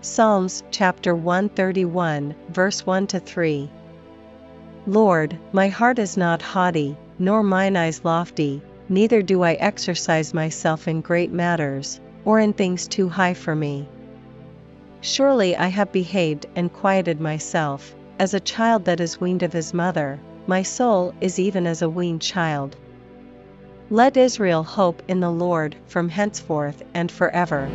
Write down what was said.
Psalms chapter 131, verse 1 to 3. Lord, my heart is not haughty, nor mine eyes lofty, neither do I exercise myself in great matters, or in things too high for me. Surely I have behaved and quieted myself, as a child that is weaned of his mother, my soul is even as a weaned child. Let Israel hope in the Lord from henceforth and forever.